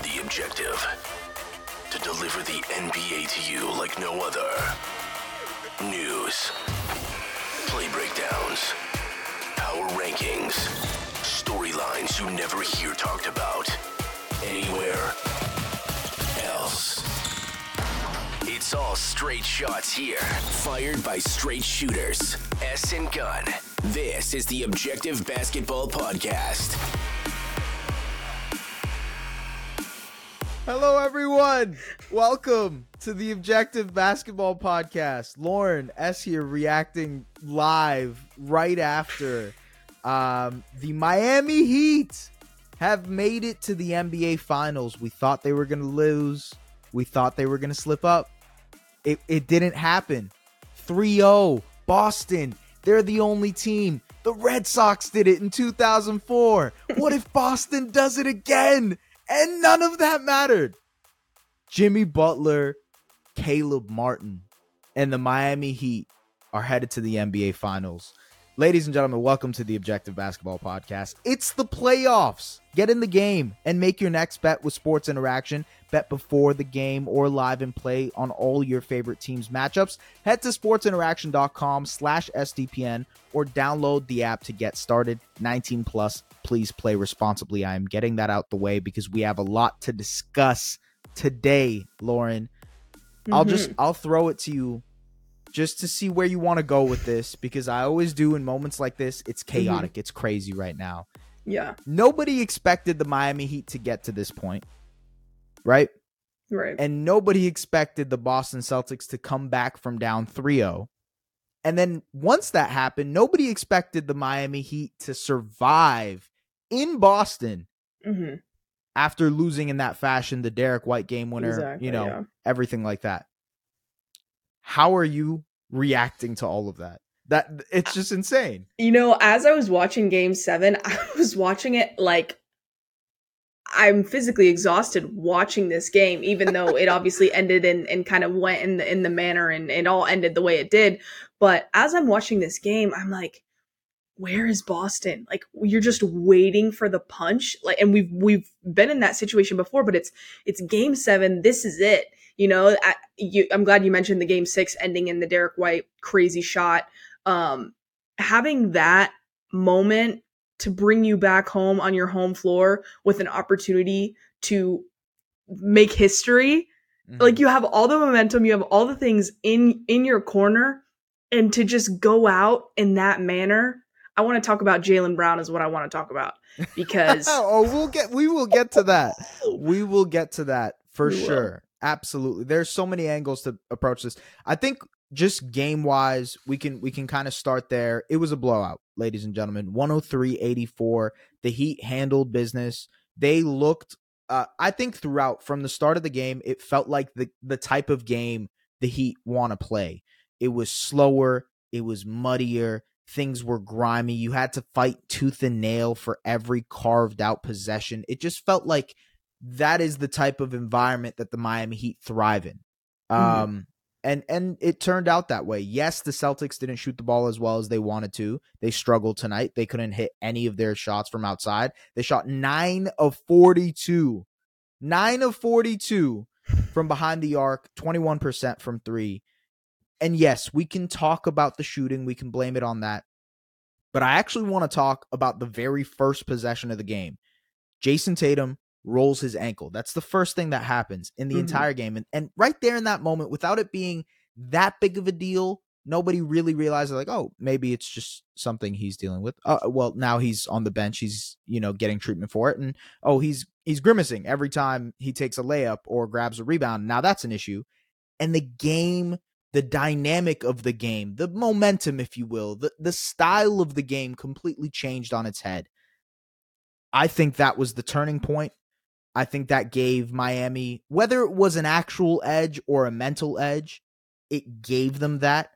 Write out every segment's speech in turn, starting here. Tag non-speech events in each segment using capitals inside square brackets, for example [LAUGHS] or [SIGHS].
The objective to deliver the NBA to you like no other. News, play breakdowns, power rankings, storylines you never hear talked about anywhere else. It's all straight shots here, fired by straight shooters. S and Gun. This is the Objective Basketball Podcast. Hello, everyone. Welcome to the Objective Basketball Podcast. Lauren S here, reacting live right after um, the Miami Heat have made it to the NBA Finals. We thought they were going to lose. We thought they were going to slip up. It, it didn't happen. 3 0, Boston. They're the only team. The Red Sox did it in 2004. What if [LAUGHS] Boston does it again? And none of that mattered. Jimmy Butler, Caleb Martin, and the Miami Heat are headed to the NBA Finals. Ladies and gentlemen, welcome to the Objective Basketball Podcast. It's the playoffs. Get in the game and make your next bet with Sports Interaction. Bet before the game or live and play on all your favorite teams' matchups. Head to sportsinteraction.com slash SDPN or download the app to get started. 19 plus. Please play responsibly. I am getting that out the way because we have a lot to discuss today, Lauren. I'll just mm-hmm. I'll throw it to you just to see where you want to go with this because I always do in moments like this. It's mm-hmm. chaotic. It's crazy right now. Yeah, Nobody expected the Miami Heat to get to this point, right? right. And nobody expected the Boston Celtics to come back from down 3-0. And then once that happened, nobody expected the Miami Heat to survive in Boston hmm after losing in that fashion, the Derek White game winner, Exactly, you know, yeah. everything like that. How are you reacting to all of that? That it's just insane. You know, as I was watching Game Seven, [LAUGHS] I was watching it like I'm physically exhausted watching this game, even though it obviously [LAUGHS] ended and and kind of went in the in the manner and it all ended the way it did. But as I'm watching this game, I'm like, where is Boston? Like you're just waiting for the punch. Like, and we've we've been in that situation before, but it's it's Game Seven. This is it. You know, I, you, I'm glad you mentioned the Game Six ending in the Derek White crazy shot. Um, having that moment to bring you back home on your home floor with an opportunity to make history Mm-hmm. like you have all the momentum you have all the things in in your corner and to just go out in that manner i want to talk about jaylen brown is what i want to talk about because [LAUGHS] oh, we'll get we will get to that. We will get to that for We will. sure. Absolutely. There's so many angles to approach this. I think just game wise, we can we can kind of start there. It was a blowout, ladies and gentlemen. 103-84. The Heat handled business. They looked uh, I think throughout from the start of the game, it felt like the the type of game the Heat want to play. It was slower, it was muddier, things were grimy. You had to fight tooth and nail for every carved out possession. It just felt like that is the type of environment that the Miami Heat thrive in. Mhm. Um and and it turned out that way. Yes, the Celtics didn't shoot the ball as well as they wanted to. They struggled tonight. They couldn't hit any of their shots from outside. They shot 9 of 42. 9 of 42 from behind the arc, 21% from 3. And yes, we can talk about the shooting. We can blame it on that. But I actually want to talk about the very first possession of the game. Jayson Tatum rolls his ankle. That's the first thing that happens in the Mhm. entire game. And, and right there in that moment, without it being that big of a deal, nobody really realizes, like, oh, maybe it's just something he's dealing with. Uh, well, now he's on the bench. He's, you know, getting treatment for it. And, oh, he's he's grimacing every time he takes a layup or grabs a rebound. Now that's an issue. And the game the dynamic of the game, the momentum, if you will, the, the style of the game completely changed on its head. I think that was the turning point. I think that gave Miami, whether it was an actual edge or a mental edge, it gave them that.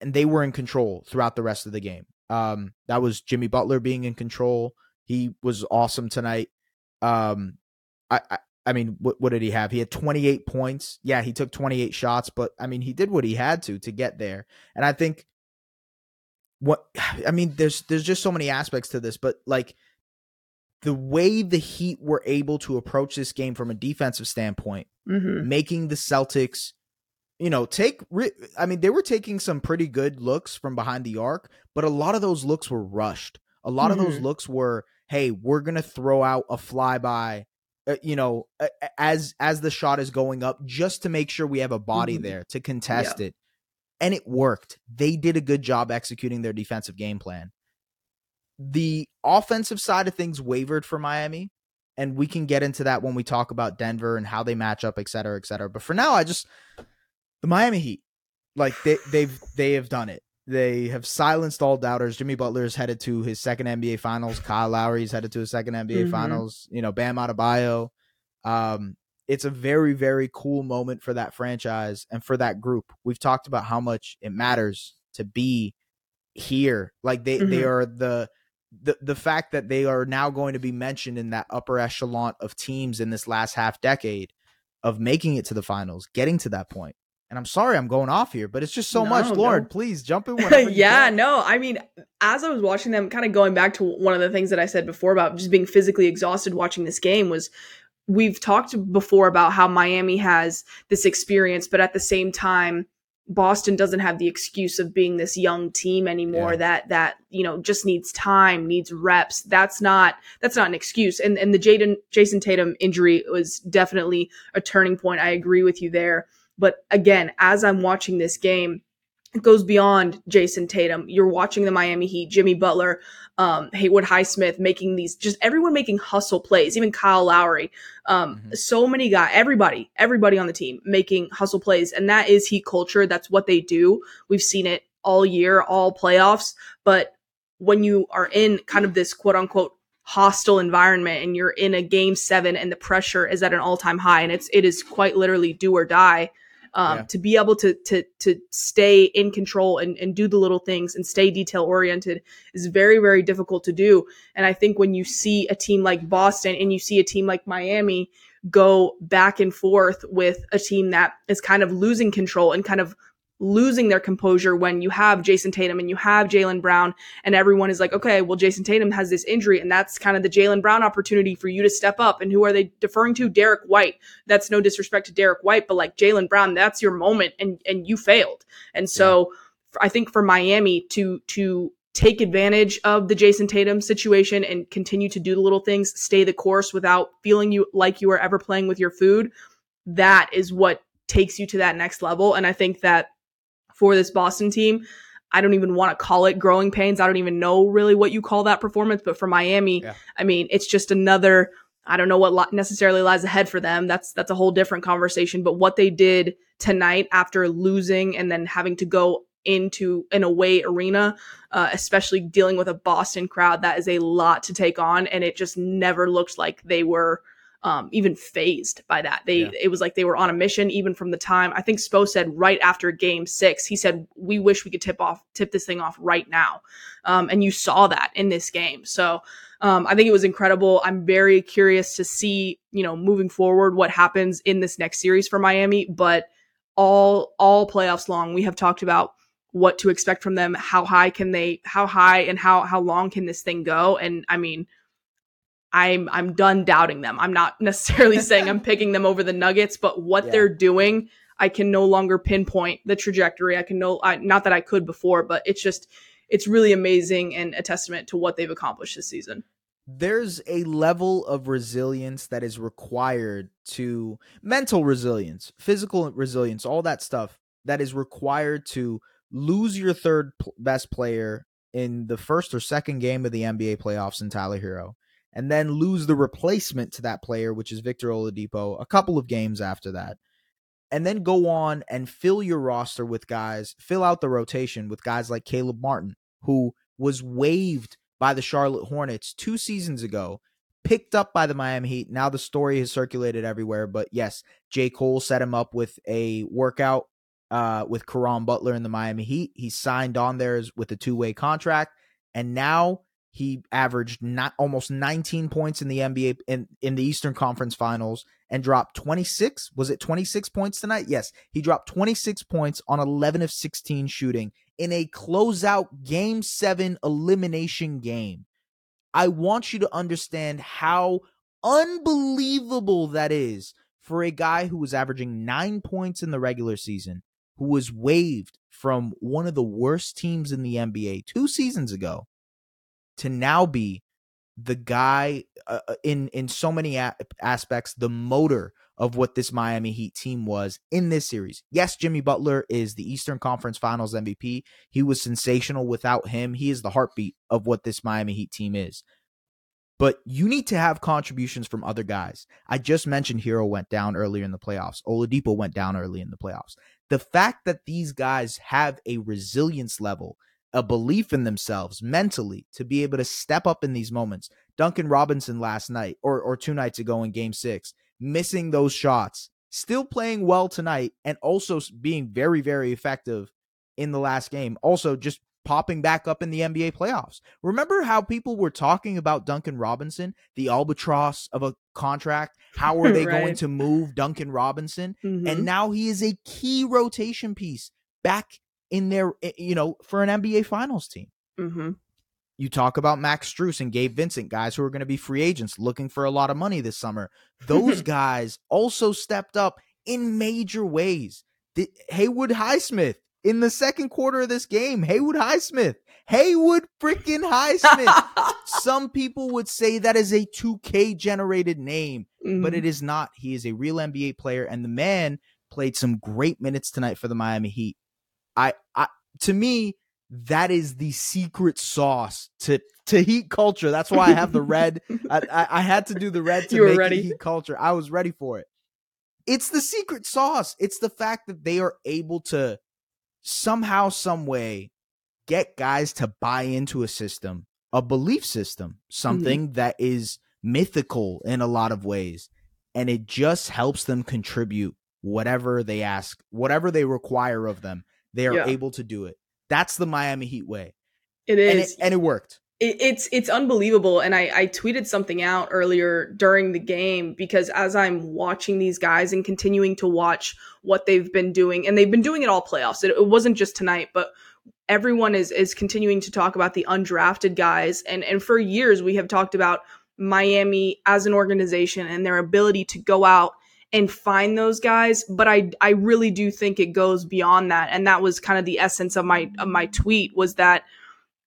And they were in control throughout the rest of the game. Um, that was Jimmy Butler being in control. He was awesome tonight. Um, I, I I mean, what, what did he have? He had 28 points. Yeah, he took 28 shots, but I mean, he did what he had to to get there. And I think what [SIGHS] I mean, there's there's just so many aspects to this, but like the way the Heat were able to approach this game from a defensive standpoint, Mhm. making the Celtics, you know, take. I mean, they were taking some pretty good looks from behind the arc, but a lot of those looks were rushed. A lot of those Mhm. looks were, "Hey, we're gonna throw out a flyby." Uh, you know, as as the shot is going up, just to make sure we have a body Mhm. there to contest it, and it worked. They did a good job executing their defensive game plan the offensive side of things wavered for Miami, and we can get into that when we talk about Denver and how they match up, et cetera, et cetera. But for now, I just the Miami Heat, like they they've they have done it. They have silenced all doubters. Jimmy Butler is headed to his second NBA Finals. Kyle Lowry is headed to his second NBA Mhm. Finals. You know, Bam Adebayo. Um, it's a very very cool moment for that franchise and for that group. We've talked about how much it matters to be here. Like they they Mhm. are the the the fact that they are now going to be mentioned in that upper echelon of teams in this last half decade of making it to the finals, getting to that point. And I'm sorry I'm going off here, but it's just so much. Lord, no. please jump in [LAUGHS] yeah, no, I mean, as I was watching them, kind of going back to one of the things that I said before about just being physically exhausted watching this game was we've talked before about how Miami has this experience, but at the same time, Boston doesn't have the excuse of being this young team anymore Yeah. that that you know just needs time, needs reps. That's not that's not an excuse. And and the Jaden Jayson Tatum injury was definitely a turning point. I agree with you there. But again, as I'm watching this game, it goes beyond Jayson Tatum. You're watching the Miami Heat, Jimmy Butler, um, Haywood Highsmith making these, just everyone making hustle plays, even Kyle Lowry. Um, Mhm. So many guys, everybody, everybody on the team making hustle plays. And that is Heat culture. That's what they do. We've seen it all year, all playoffs. But when you are in kind of this quote unquote hostile environment and you're in a game seven and the pressure is at an all time high and it's, it is quite literally do or die um, Yeah. to be able to to to stay in control and, and do the little things and stay detail oriented is very very difficult to do and i think when you see a team like boston and you see a team like miami go back and forth with a team that is kind of losing control and kind of losing their composure when you have Jayson Tatum and you have Jaylen Brown and everyone is like, okay, well, Jayson Tatum has this injury and that's kind of the Jaylen Brown opportunity for you to step up. And who are they deferring to? Derek White. That's no disrespect to Derek White, but like Jaylen Brown, that's your moment and, and you failed. And so I think for Miami to, to, take advantage of the Jayson Tatum situation and continue to do the little things, stay the course without feeling you like you are ever playing with your food. That is what takes you to that next level. And I think that for this Boston team, I don't even want to call it growing pains. I don't even know really what you call that performance. But for Miami, Yeah. I mean, it's just another. I don't know what necessarily lies ahead for them. That's that's a whole different conversation. But what they did tonight after losing and then having to go into an away arena, uh, especially dealing with a Boston crowd, that is a lot to take on, and it just never looked like they were um, even phased by that. They Yeah. it was like they were on a mission even from the time I think Spo said right after Game Six, he said we wish we could tip off tip this thing off right now, um, and you saw that in this game. So. Um, I think it was incredible. I'm very curious to see, you know, moving forward what happens in this next series for Miami. But all all playoffs long, we have talked about what to expect from them. How high can they? How high and how how long can this thing go? And I mean, I'm I'm done doubting them. I'm not necessarily saying I'm [LAUGHS] picking them over the Nuggets, but what Yeah. they're doing, I can no longer pinpoint the trajectory. I can no, I, not that I could before, but it's just it's really amazing and a testament to what they've accomplished this season. there's a level of resilience that is required to mental resilience, physical resilience, all that stuff that is required to lose your third best player in the first or second game of the NBA playoffs in Tyler Herro and then lose the replacement to that player which is Victor Oladipo a couple of games after that and then go on and fill your roster with guys, fill out the rotation with guys like Caleb Martin who was waived by the Charlotte Hornets two seasons ago, picked up by the Miami Heat. Now the story has circulated everywhere, but yes, J. Cole set him up with a workout uh, with Caron Butler in the Miami Heat. He signed on there with a two way contract, and now he averaged not almost 19 points in the NBA in, in the Eastern Conference Finals and dropped 26. Was it 26 points tonight? Yes, he dropped 26 points on 11 of 16 shooting in a closeout game seven elimination game. I want you to understand how unbelievable that is for a guy who was averaging nine points in the regular season, who was waived from one of the worst teams in the NBA two seasons ago, to now be the guy uh, uh, in in so many a- aspects, the motor of what this Miami Heat team was in this series. Yes, Jimmy Butler is the Eastern Conference Finals MVP. He was sensational without him. He is the heartbeat of what this Miami Heat team is but you need to have contributions from other guys. I just mentioned Herro went down earlier in the playoffs. Oladipo went down early in the playoffs. The fact that these guys have a resilience level, a belief in themselves mentally to be able to step up in these moments. Duncan Robinson last night or or two nights ago in game 6, missing those shots, still playing well tonight and also being very very effective in the last game. Also just popping back up in the NBA playoffs. Remember how people were talking about Duncan Robinson, the albatross of a contract? How [LAUGHS] are they right. going to move Duncan Robinson? Mm-hmm. And now he is a key rotation piece back in their, you know, for an NBA Finals team. Mm-hmm. You talk about Max Strus and Gabe Vincent, guys who are going to be free agents looking for a lot of money this summer. [LAUGHS] Those guys also stepped up in major ways. The, Haywood Highsmith in the second quarter of this game. Haywood Highsmith. Haywood freaking Highsmith. [LAUGHS] Some people would say that is a 2K generated name, mm-hmm. but it is not. He is a real NBA player, and the man played some great minutes tonight for the Miami Heat. I, I to me, that is the secret sauce to to Heat culture. That's why I have the red. I, [LAUGHS] I, I, had to do the red to make ready. Heat culture. I was ready for it. It's the secret sauce. It's the fact that they are able to somehow, some way, get guys to buy into a system, a belief system, mm-hmm. something mm-hmm. that is mythical in a lot of ways. And it just helps them contribute whatever they ask, whatever they require of them. They are yeah. able to do it. That's the Miami Heat way. It is. And it, and it worked it's it's unbelievable and I, I tweeted something out earlier during the game because as i'm watching these guys and continuing to watch what they've been doing and they've been doing it all playoffs it, it wasn't just tonight but everyone is is continuing to talk about the undrafted guys and and for years we have talked about miami as an organization and their ability to go out and find those guys but i i really do think it goes beyond that and that was kind of the essence of my of my tweet was that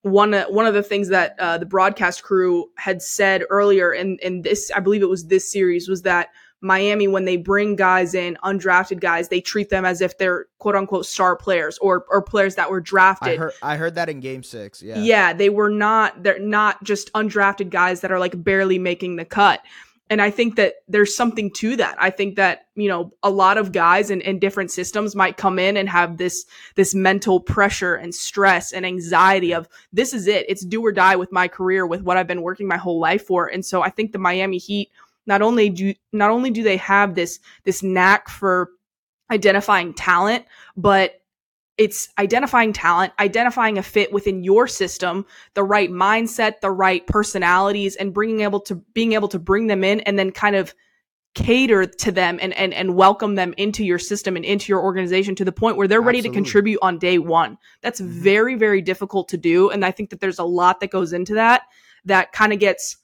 one one of the things that uh, the broadcast crew had said earlier in in this I believe it was this series was that Miami when they bring guys in undrafted guys they treat them as if they're quote unquote star players or or players that were drafted. I heard, I heard that in game 6. Yeah. Yeah, they were not they're not just undrafted guys that are like barely making the cut and I think that there's something to that. I think that, you know, a lot of guys in, in different systems might come in and have this, this mental pressure and stress and anxiety of this is it. It's do or die with my career, with what I've been working my whole life for. And so I think the Miami Heat, not only do, not only do they have this, this knack for identifying talent, but it's identifying talent, identifying a fit within your system, the right mindset, the right personalities, and bringing able to being able to bring them in and then kind of cater to them and and and welcome them into your system and into your organization to the point where they're Absolutely. ready to contribute on day one. That's mm-hmm. very very difficult to do, and I think that there's a lot that goes into that that kind of gets.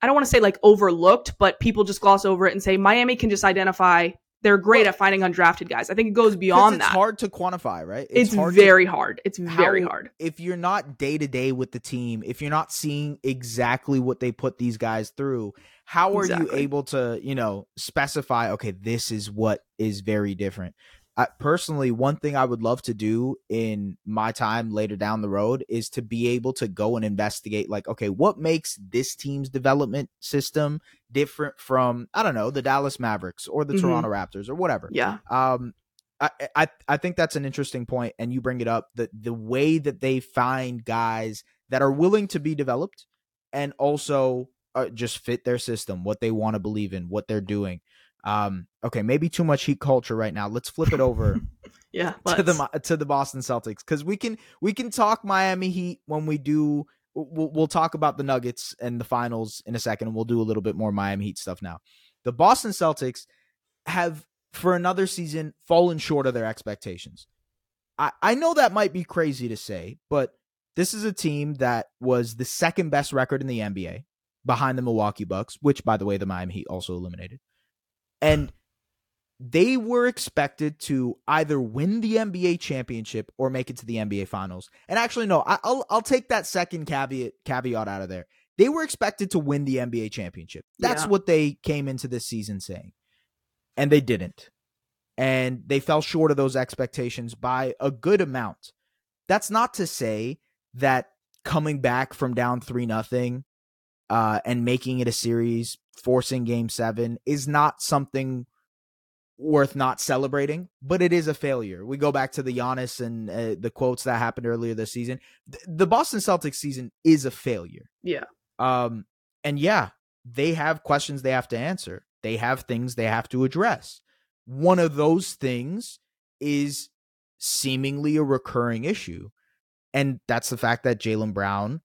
I don't want to say like overlooked, but people just gloss over it and say Miami can just identify they're great at finding undrafted guys. I think it goes beyond it's that. It's hard to quantify, right? It's, it's hard very to, hard. It's very how, hard. If you're not day to day with the team, if you're not seeing exactly what they put these guys through, how are exactly. you able to, you know, specify, okay, this is what is very different? I, personally, one thing I would love to do in my time later down the road is to be able to go and investigate, like, okay, what makes this team's development system different from, I don't know, the Dallas Mavericks or the mm-hmm. Toronto Raptors or whatever. Yeah. Um, I, I I think that's an interesting point, and you bring it up that the way that they find guys that are willing to be developed and also uh, just fit their system, what they want to believe in, what they're doing. Um, okay, maybe too much heat culture right now. Let's flip it over. [LAUGHS] yeah, to the to the Boston Celtics because we can we can talk Miami Heat when we do. We'll, we'll talk about the Nuggets and the finals in a second, and we'll do a little bit more Miami Heat stuff now. The Boston Celtics have for another season fallen short of their expectations. I, I know that might be crazy to say, but This is a team that was the second best record in the NBA behind the Milwaukee Bucks, which by the way the Miami Heat also eliminated. And they were expected to either win the NBA championship or make it to the NBA finals. And actually, no, I, will I'll take that second caveat caveat out of there. They were expected to win the NBA championship. That's yeah. what they came into this season saying, and they didn't. And they fell short of those expectations by a good amount. That's not to say that coming back from down three nothing uh, and making it a series, forcing Game Seven, is not something worth not celebrating, but it is a failure. We go back to the Giannis and uh, the quotes that happened earlier this season. The Boston Celtics season is a failure. Yeah. Um and yeah, they have questions they have to answer. They have things they have to address. One of those things is seemingly a recurring issue. And that's the fact that Jaylen Brown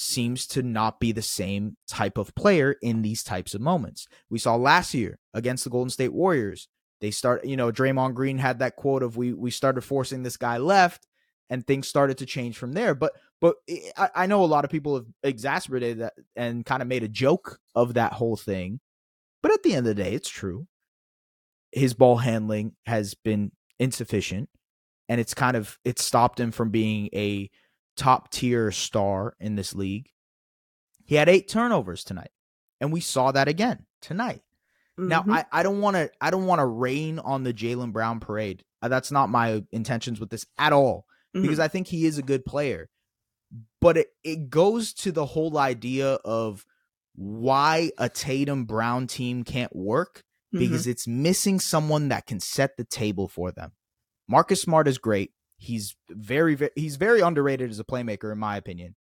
seems to not be the same type of player in these types of moments. We saw last year against the Golden State Warriors they start, you know, Draymond Green had that quote of we we started forcing this guy left, and things started to change from there. But but eh, I, I know a lot of people have exasperated that and kind of made a joke of that whole thing. But at the end of the day, it's true. His ball handling has been insufficient, and it's kind of it stopped him from being a top tier star in this league. He had eight turnovers tonight, and we saw that again tonight. Now, mm-hmm. I, I don't want to I don't want to rain on the Jaylen Brown parade. Uh, that's not my intentions with this at all mm-hmm. because I think he is a good player. But it, it goes to the whole idea of why a Tatum Brown team can't work because mm-hmm. it's missing someone that can set the table for them. Marcus Smart is great. He's very, very he's very underrated as a playmaker in my opinion.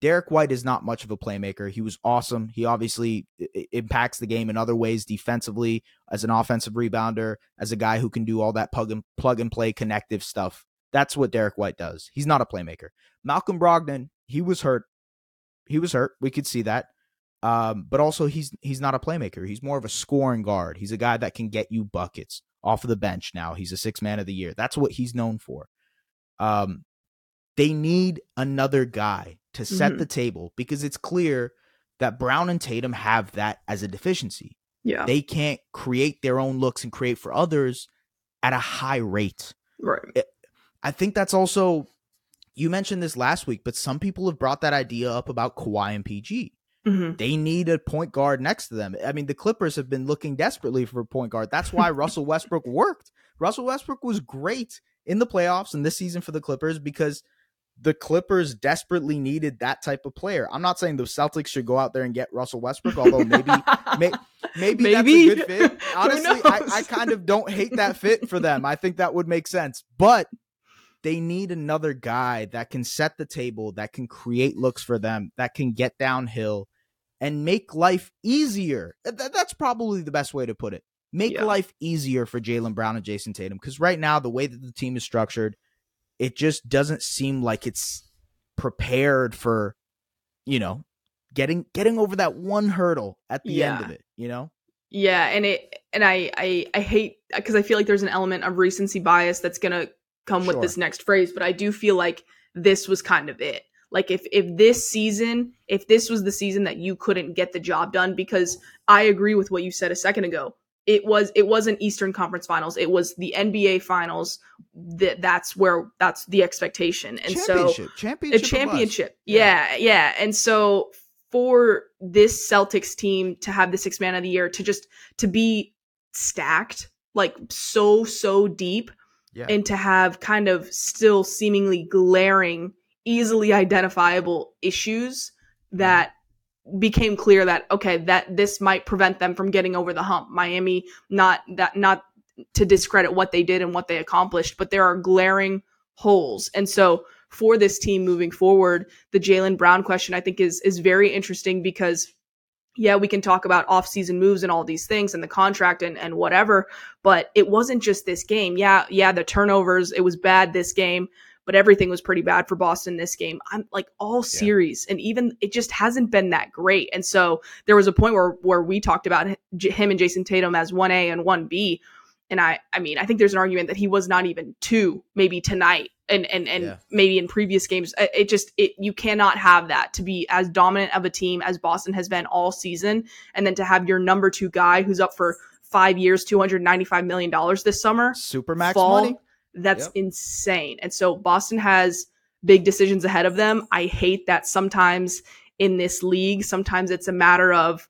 Derek White is not much of a playmaker. He was awesome. He obviously impacts the game in other ways defensively, as an offensive rebounder, as a guy who can do all that plug and plug and play connective stuff. That's what Derek White does. He's not a playmaker. Malcolm Brogdon, he was hurt. He was hurt. We could see that. Um, but also he's he's not a playmaker. He's more of a scoring guard. He's a guy that can get you buckets off of the bench now. He's a six man of the year. That's what he's known for. Um, they need another guy to set mm-hmm. the table because it's clear that Brown and Tatum have that as a deficiency. Yeah. They can't create their own looks and create for others at a high rate. Right. It, I think that's also you mentioned this last week, but some people have brought that idea up about Kawhi and PG. Mm-hmm. They need a point guard next to them. I mean, the Clippers have been looking desperately for a point guard. That's why Russell Westbrook worked. Russell Westbrook was great in the playoffs and this season for the Clippers because the Clippers desperately needed that type of player. I'm not saying the Celtics should go out there and get Russell Westbrook, although [LAUGHS] maybe may, maybe, maybe, that's a good fit. [LAUGHS] Honestly, I, I kind of don't hate that fit for them. I think that would make sense. But they need another guy that can set the table, that can create looks for them, that can get downhill and make life easier. That's probably the best way to put it. Make yeah. life easier for Jaylen Brown and Jayson Tatum. Because right now, the way that the team is structured, it just doesn't seem like it's prepared for, you know, getting getting over that one hurdle at the yeah. end of it, you know? Yeah, and it and I I I hate because I feel like there's an element of recency bias that's going to come sure. with this next phrase, but I do feel like this was kind of it. Like if if this season, if this was the season that you couldn't get the job done because I agree with what you said a second ago it was it wasn't Eastern Conference Finals. It was the NBA Finals. That that's where that's the expectation. And championship. so championship, a championship. Yeah. yeah, yeah. And so for this Celtics team to have the six man of the year to just to be stacked like so so deep yeah. and to have kind of still seemingly glaring easily identifiable issues that became clear that okay that this might prevent them from getting over the hump. Miami not that not to discredit what they did and what they accomplished but there are glaring holes. And so for this team moving forward the jaylen brown question i think is is very interesting because yeah we can talk about off-season moves and all these things and the contract and, and whatever but it wasn't just this game. Yeah yeah the turnovers it was bad this game but everything was pretty bad for Boston this game. I'm like all series, yeah. and even it just hasn't been that great. And so there was a point where where we talked about him and Jayson Tatum as one A and one B. and I I mean I think there's an argument that he was not even two maybe tonight and and and Yeah. maybe in previous games it just it you cannot have that to be as dominant of a team as Boston has been all season and then to have your number 2 guy who's up for 5 years 295 million dollars this summer Super max fall, money. That's Yep. insane. And so Boston has big decisions ahead of them. I hate that sometimes in this league, sometimes it's a matter of,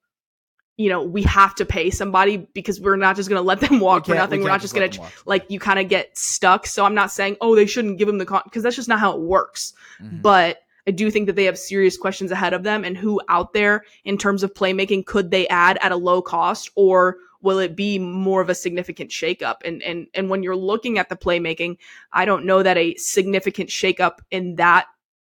you know, we have to pay somebody because we're not just going to let them walk for nothing. we We're can't not just going to like you kind of get stuck. So I'm not saying, oh, they shouldn't give them the con because that's just not how it works. Mhm. But I do think that they have serious questions ahead of them and who out there in terms of playmaking could they add at a low cost or will it be more of a significant shakeup? And and and when you're looking at the playmaking, I don't know that a significant shakeup in that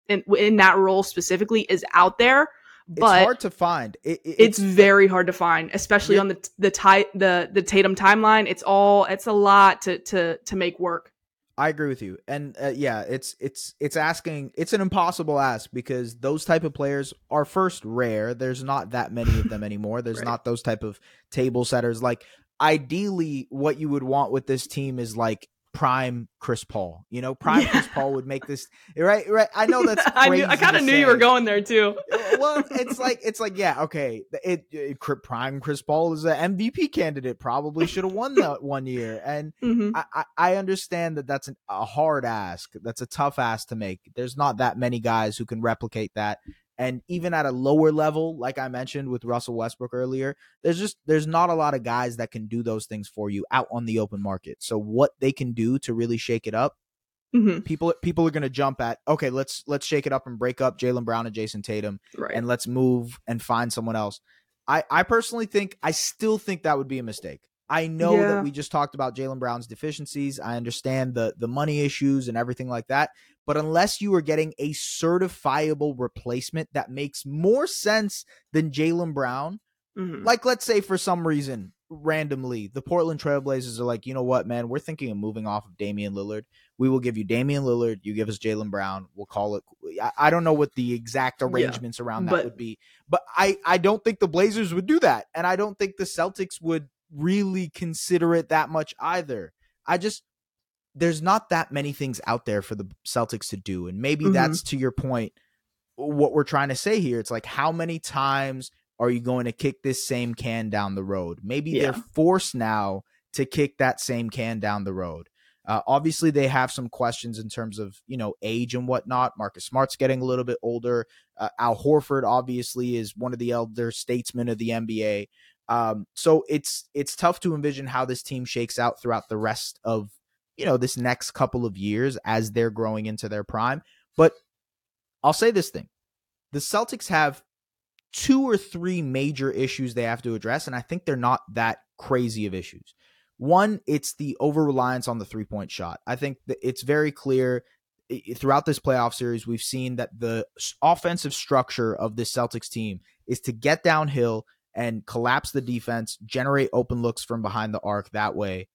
in, in that role specifically is out there. But it's hard to find. It, it- it's very hard to find, especially Yeah. on the the ti- the the Tatum timeline. It's all it's a lot to to to make work. I agree with you, and uh, yeah, it's it's it's asking. It's an impossible ask because those type of players are first rare. There's not that many of them [LAUGHS] anymore. There's Right. not those type of table setters. Like ideally, what you would want with this team is like prime Chris Paul. You know, [LAUGHS] prime Yeah. Chris Paul would make this right. Right. I know that's. [LAUGHS] I knew I kind of knew you were going there too. [LAUGHS] well, it's like it's like yeah, okay. It, it prime Chris Paul is an MVP candidate. Probably should have won that one year, and hmm I, I I understand that that's an, a hard ask. That's a tough ask to make. There's not that many guys who can replicate that. And even at a lower level, like I mentioned with Russell Westbrook earlier, there's just there's not a lot of guys that can do those things for you out on the open market. So what they can do to really shake it up, hmm people people are going to jump at. Okay, let's let's shake it up and break up Jaylen Brown and Jayson Tatum Right. and let's move and find someone else. I, I personally think I still think that would be a mistake. I know Yeah. that we just talked about Jaylen Brown's deficiencies. I understand the the money issues and everything like that. But unless you are getting a certifiable replacement that makes more sense than Jaylen Brown, Mhm. like let's say for some reason randomly the Portland Trailblazers are like, you know what, man, we're thinking of moving off of Damian Lillard. We will give you Damian Lillard. You give us Jaylen Brown. We'll call it. I, I don't know what the exact arrangements around that but- would be, but I I don't think the Blazers would do that, and I don't think the Celtics would really consider it that much either. I just there's not that many things out there for the Celtics to do, and maybe Mhm. that's to your point. What we're trying to say here, it's like how many times are you going to kick this same can down the road? Maybe Yeah. they're forced now to kick that same can down the road. Uh, obviously, they have some questions in terms of you know age and whatnot. Marcus Smart's getting a little bit older. Uh, Al Horford obviously is one of the elder statesmen of the NBA. Um, so it's it's tough to envision how this team shakes out throughout the rest of you know this next couple of years as they're growing into their prime. But I'll say this thing: the Celtics have two or three major issues they have to address, and I think they're not that crazy of issues. One, it's the over reliance on the three point shot. I think it's very clear throughout this playoff series, we've seen that the offensive structure of this Celtics team is to get downhill and collapse the defense, generate open looks from behind the arc that way.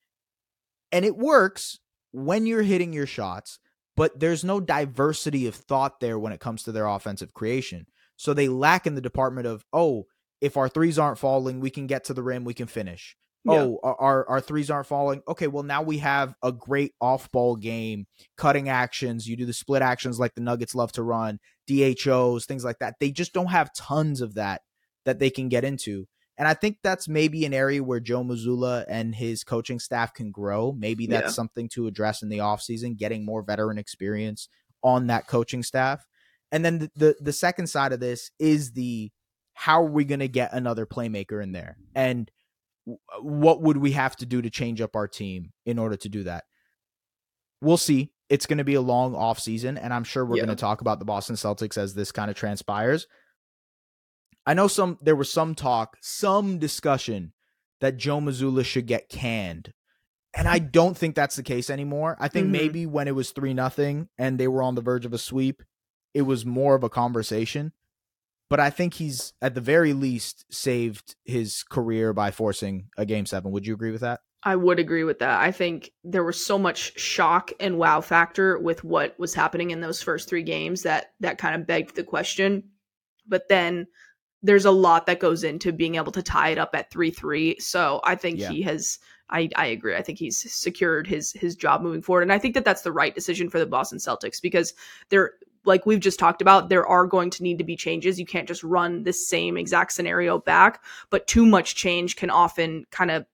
And it works when you're hitting your shots, but there's no diversity of thought there when it comes to their offensive creation. So they lack in the department of, oh, if our threes aren't falling, we can get to the rim, we can finish. Yeah. Oh, our, our our threes aren't falling. Okay, well now we have a great off-ball game, cutting actions. You do the split actions like the Nuggets love to run, DHOs, things like that. They just don't have tons of that that they can get into. And I think that's maybe an area where Joe Mazzulla and his coaching staff can grow. Maybe that's Yeah. something to address in the offseason, getting more veteran experience on that coaching staff. And then the, the, the second side of this is the how are we going to get another playmaker in there? And what would we have to do to change up our team in order to do that? We'll see. It's going to be a long off season, and I'm sure we're Yeah. going to talk about the Boston Celtics as this kind of transpires. I know some there was some talk, some discussion that Joe Mazzulla should get canned. And I don't think that's the case anymore. I think Mhm. maybe when it was 3 nothing and they were on the verge of a sweep, it was more of a conversation. But I think he's at the very least saved his career by forcing a game 7. Would you agree with that? I would agree with that. I think there was so much shock and wow factor with what was happening in those first three games that that kind of begged the question. But then there's a lot that goes into being able to tie it up at 3-3. So I think Yeah. he has I, I agree. I think he's secured his his job moving forward, and I think that that's the right decision for the Boston Celtics because they're like we've just talked about. There are going to need to be changes. You can't just run the same exact scenario back, but too much change can often kind of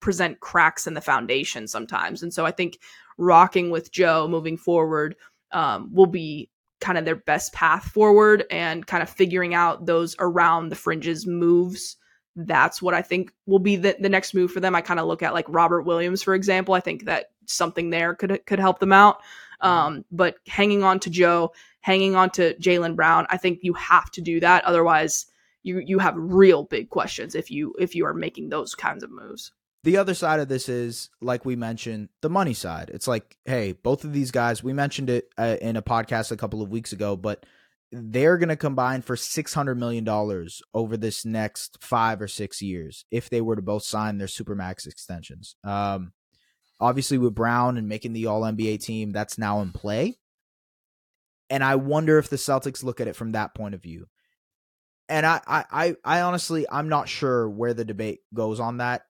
present cracks in the foundation sometimes. And so I think rocking with Joe moving forward um, will be kind of their best path forward and kind of figuring out those around the fringes moves that's what I think will be the, the next move for them. I kind of look at like Robert Williams, for example. I think that something there could could help them out. Um, but hanging on to Joe, hanging on to Jaylen Brown, I think you have to do that. Otherwise, you you have real big questions if you if you are making those kinds of moves. The other side of this is like we mentioned the money side. It's like hey both of these guys we mentioned it uh, in a podcast a couple of weeks ago but they're going to combine for $600 million over this next five or six years if they were to both sign their supermax extensions. Um, obviously with brown and making the all nba team that's now in play. And i wonder if the celtics look at it from that point of view. And I, I, I honestly, I'm not sure where the debate goes on that.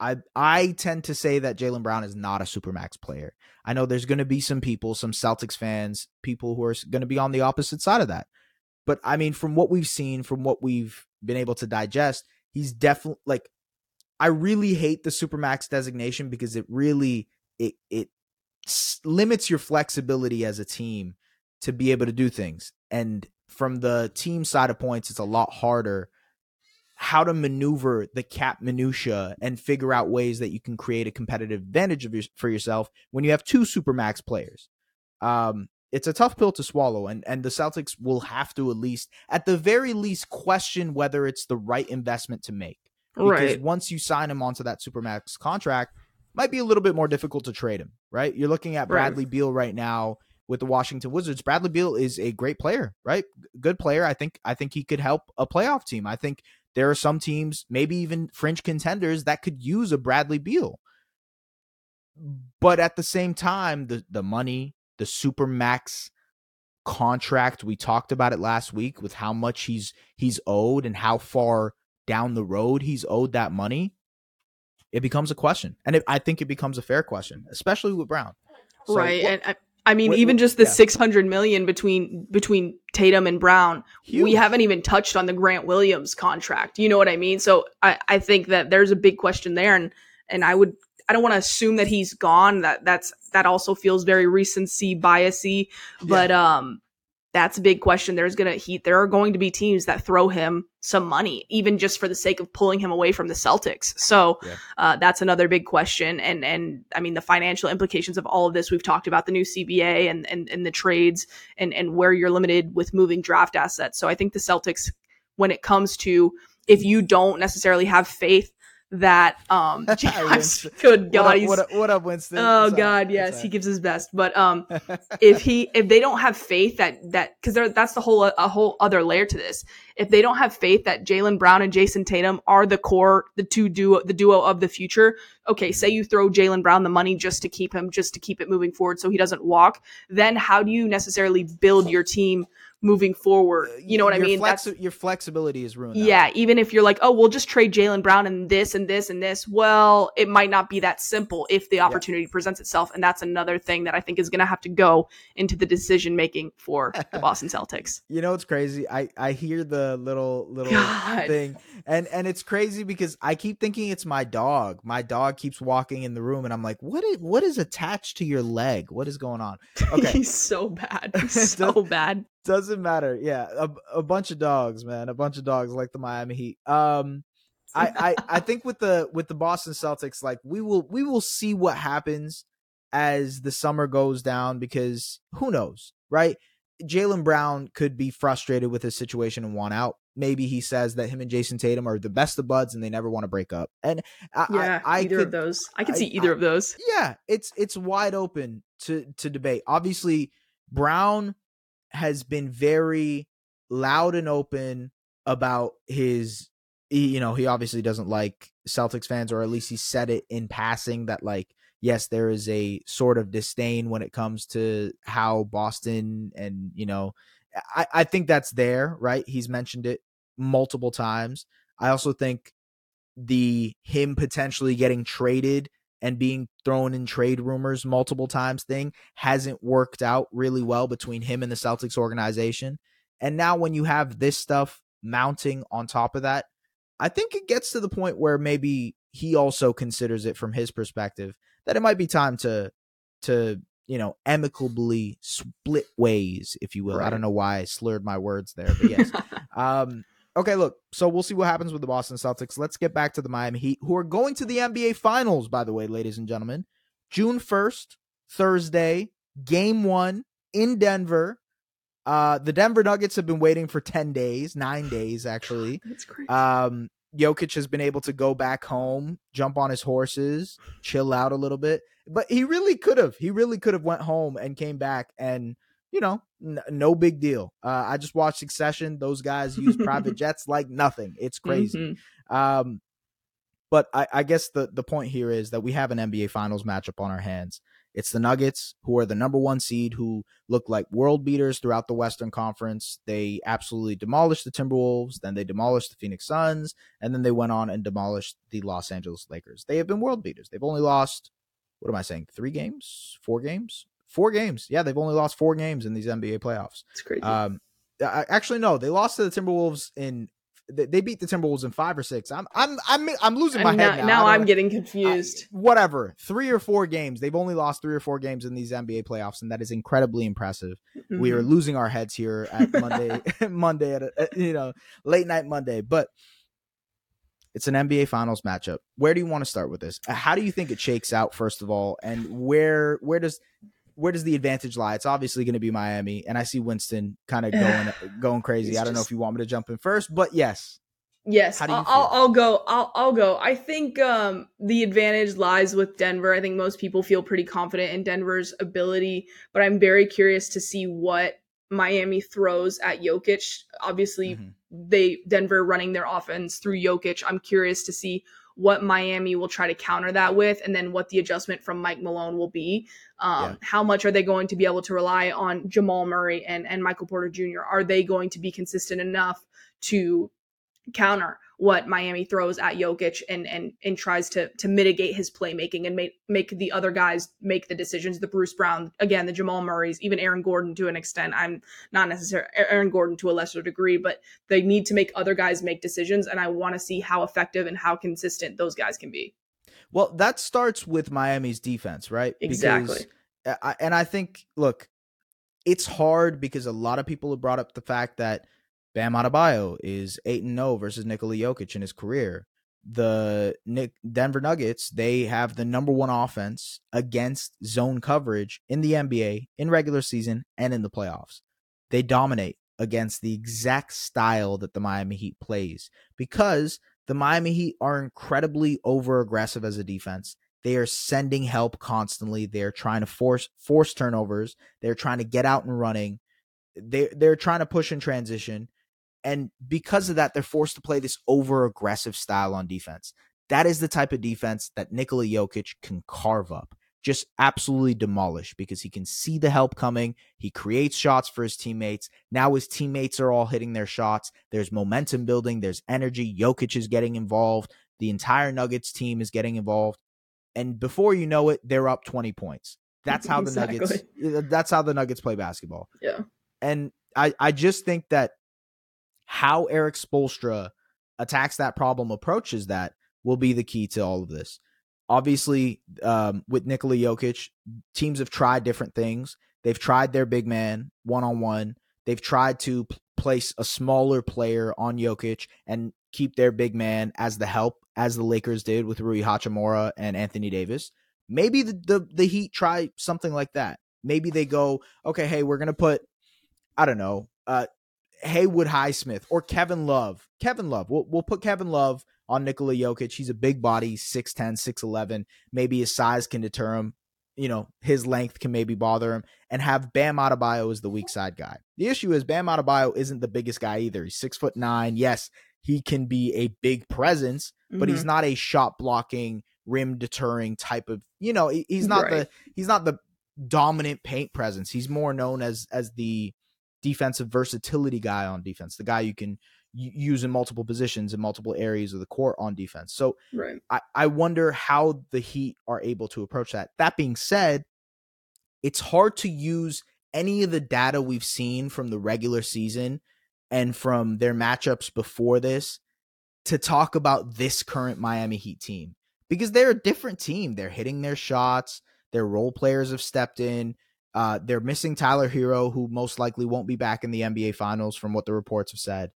I I tend to say that Jaylen Brown is not a supermax player. I know there's going to be some people, some Celtics fans, people who are going to be on the opposite side of that. But I mean, from what we've seen, from what we've been able to digest, he's definitely like. I really hate the supermax designation because it really it it limits your flexibility as a team to be able to do things. And from the team side of points, it's a lot harder how to maneuver the cap minutia and figure out ways that you can create a competitive advantage of your, for yourself when you have two supermax players. Um, it's a tough pill to swallow, and and the Celtics will have to at least, at the very least, question whether it's the right investment to make. Because Right. once you sign him onto that supermax contract, might be a little bit more difficult to trade him. Right? You're looking at Right. Bradley Beal right now with the Washington Wizards. Bradley Beal is a great player, right? Good player. I think I think he could help a playoff team. I think there are some teams, maybe even fringe contenders, that could use a Bradley Beal. But at the same time, the the money, the super max contract, we talked about it last week with how much he's he's owed and how far down the road he's owed that money. It becomes a question, and it, I think it becomes a fair question, especially with Brown. So right. what- and I, I mean, what- even just the yeah. 600 million between between Tatum and Brown, we haven't even touched on the Grant Williams contract. You know what I mean? So I, I think that there's a big question there, and and I would I don't want to assume that he's gone. That that's that also feels very recency biasy, but um, that's a big question. There's gonna he there are going to be teams that throw him some money, even just for the sake of pulling him away from the Celtics. So Yeah. uh, that's another big question. And and I mean the financial implications of all of this. We've talked about the new CBA and and, and the trades and and where you're limited with moving draft assets. So I think the Celtics, when it comes to if you don't necessarily have faith that um good [LAUGHS] God what, up, what, up, what up, Winston? Oh up? God, yes, up? he gives his best. But um, [LAUGHS] if he if they don't have faith that that because that's the whole a whole other layer to this. If they don't have faith that Jaylen Brown and Jayson Tatum are the core, the two duo, the duo of the future. Okay, say you throw Jaylen Brown the money just to keep him, just to keep it moving forward, so he doesn't walk. Then how do you necessarily build your team moving forward? Uh, you know what I mean? flexi- your flexibility is ruined. Yeah, way. even if you're like, oh, we'll just trade Jaylen Brown and this and this and this. Well, it might not be that simple if the opportunity presents itself, and that's another thing that I think is going to have to go into the decision making for the [LAUGHS] Boston Celtics. You know what's crazy? I I hear the little little God. thing, and and it's crazy because I keep thinking it's my dog. My dog keeps walking in the room, and I'm like, what is what is attached to your leg? What is going on? [LAUGHS] Okay. He's so bad, [LAUGHS] He's so bad. Doesn't matter. Yeah, a, a bunch of dogs, man. A bunch of dogs like the Miami Heat. Um, I, I I [LAUGHS] think with the with the Boston Celtics, like we will we will see what happens as the summer goes down because who knows, right? Jaylen Brown could be frustrated with his situation and want out. Maybe he says that him and Jayson Tatum are the best of buds and they never want to break up. And I, Yeah, I, I either could, of those. I I- see either I- of those. yeah, it's it's wide open to to debate. Obviously, Brown has been very loud and open about his he, you know, he obviously doesn't like Celtics fans or at least he said it in passing that like yes, there is a sort of disdain when it comes to how Boston and, you know, I I think that's there, right? He's mentioned it multiple times. I also think the him potentially getting traded and being thrown in trade rumors multiple times thing hasn't worked out really well between him and the Celtics organization. And now when you have this stuff mounting on top of that, I think it gets to the point where maybe he also considers it from his perspective that it might be time to to you know amicably split ways if you will. Right. i don't know why i slurred my words there but yes. [LAUGHS] Um okay look so we'll see what happens with the boston celtics. Let's get back to the miami heat who are going to the nba finals by the way ladies and gentlemen. June 1st thursday game one in denver. Uh the denver nuggets have been waiting for 10 days nine days actually. [LAUGHS] That's crazy. Um Jokic has been able to go back home, jump on his horses, chill out a little bit. But he really could have. He really could have went home and came back and you know, n- no big deal. Uh, I just watched Succession. Those guys use private [LAUGHS] jets like nothing. It's crazy. Mm-hmm. Um, but I, I guess the the point here is that we have an NBA Finals matchup on our hands. It's the Nuggets, who are the number one seed, who look like world beaters throughout the Western Conference. They absolutely demolished the Timberwolves, then they demolished the Phoenix Suns, and then they went on and demolished the Los Angeles Lakers. They have been world beaters. They've only lost, what am I saying, three games? Four games? Four games. Yeah, they've only lost four games in these NBA playoffs. It's crazy. Um, actually, no, they lost to the Timberwolves in they beat the Timberwolves in five or six. I'm I'm I'm I'm losing my head now. Now, I'm getting confused. I, whatever, three or four games. They've only lost three or four games in these NBA playoffs, and that is incredibly impressive. Mm-hmm. We are mm-hmm. losing our heads here at Monday, [LAUGHS] [LAUGHS] Monday at, a, you know late night Monday, but. It's an NBA Finals matchup. Where do you want to start with this? How do you think it shakes out, first of all, and where where does where does the advantage lie? It's obviously going to be Miami, and I see Winston kind of [SIGHS] going going crazy. I don't just... know if you want me to jump in first, but yes, yes, I'll, I'll, go. I'll I'll go. I think um, the advantage lies with Denver. I think most people feel pretty confident in Denver's ability, but I'm very curious to see what Miami throws at Jokic. Obviously, mm-hmm. they Denver running their offense through Jokic. I'm curious to see what Miami will try to counter that with, and then what the adjustment from Mike Malone will be. Um, yeah. How much are they going to be able to rely on Jamal Murray and, and Michael Porter Jr.? Are they going to be consistent enough to counter what Miami throws at Jokic and and and tries to to mitigate his playmaking and make make the other guys make the decisions. The Bruce Brown, again, the Jamal Murrays, even Aaron Gordon to an extent. I'm not necessarily Aaron Gordon to a lesser degree, but they need to make other guys make decisions, and I want to see how effective and how consistent those guys can be. Well, that starts with Miami's defense, right? Exactly. Because, and I think, look, it's hard because a lot of people have brought up the fact that Bam Adebayo is 8 and 0 versus Nikola Jokic in his career. The Nick Denver Nuggets, they have the number one offense against zone coverage in the NBA in regular season and in the playoffs. They dominate against the exact style that the Miami Heat plays because the Miami Heat are incredibly over aggressive as a defense. They are sending help constantly. They're trying to force force turnovers. They're trying to get out and running. They they're trying to push in transition. And because of that, they're forced to play this over aggressive style on defense. That is the type of defense that Nikola Jokic can carve up, just absolutely demolish because he can see the help coming. He creates shots for his teammates. Now his teammates are all hitting their shots. There's momentum building, there's energy. Jokic is getting involved. The entire Nuggets team is getting involved. And before you know it, they're up 20 points. That's how [LAUGHS] exactly. the Nuggets that's how the Nuggets play basketball. Yeah. And I, I just think that how Erik Spoelstra attacks that problem, approaches that, will be the key to all of this. Obviously, um, with Nikola Jokic, teams have tried different things. They've tried their big man one on one. They've tried to p- place a smaller player on Jokic and keep their big man as the help, as the Lakers did with Rui Hachimura and Anthony Davis. Maybe the, the, the Heat try something like that. Maybe they go, okay, hey, we're gonna put, I don't know, uh, Haywood Highsmith or Kevin Love. Kevin Love. We'll, we'll put Kevin Love on Nikola Jokic. He's a big body, 6'10, 6'11. Maybe his size can deter him. You know, his length can maybe bother him. And have Bam Adebayo as the weak side guy. The issue is Bam Adebayo isn't the biggest guy either. He's six foot nine. Yes, he can be a big presence, but mm-hmm. he's not a shot blocking, rim deterring type of. You know, he's not right. the he's not the dominant paint presence. He's more known as as the defensive versatility guy on defense, the guy you can use in multiple positions in multiple areas of the court on defense. So right. I, I wonder how the Heat are able to approach that. That being said, it's hard to use any of the data we've seen from the regular season and from their matchups before this to talk about this current Miami Heat team because they're a different team. They're hitting their shots, their role players have stepped in. Uh, they're missing Tyler Herro, who most likely won't be back in the NBA Finals, from what the reports have said.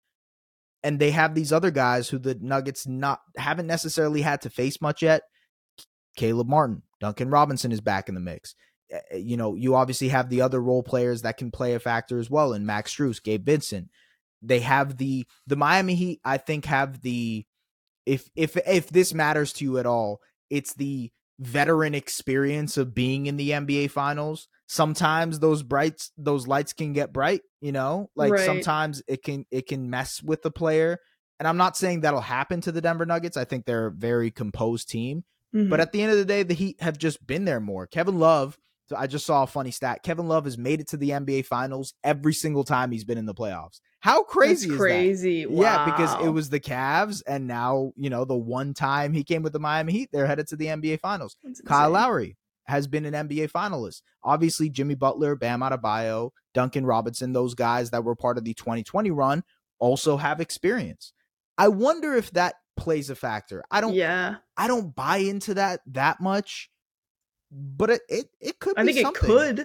And they have these other guys who the Nuggets not haven't necessarily had to face much yet. Caleb Martin, Duncan Robinson is back in the mix. Eh, eh, you know, you obviously have the other role players that can play a factor as well, in Max Strus, Gabe Vincent. They have the the Miami Heat. I think have the if if if this matters to you at all, it's the veteran experience of being in the NBA finals. Sometimes those brights those lights can get bright, you know? Like right. sometimes it can it can mess with the player. And I'm not saying that'll happen to the Denver Nuggets. I think they're a very composed team. Mm-hmm. But at the end of the day, the Heat have just been there more. Kevin Love so I just saw a funny stat. Kevin Love has made it to the NBA Finals every single time he's been in the playoffs. How crazy That's is crazy. that? Wow. Yeah, because it was the Cavs, and now you know the one time he came with the Miami Heat, they're headed to the NBA Finals. Kyle Lowry has been an NBA finalist. Obviously, Jimmy Butler, Bam Adebayo, Duncan Robinson, those guys that were part of the 2020 run also have experience. I wonder if that plays a factor. I don't. Yeah. I don't buy into that that much but it it, it could. I think something. it could.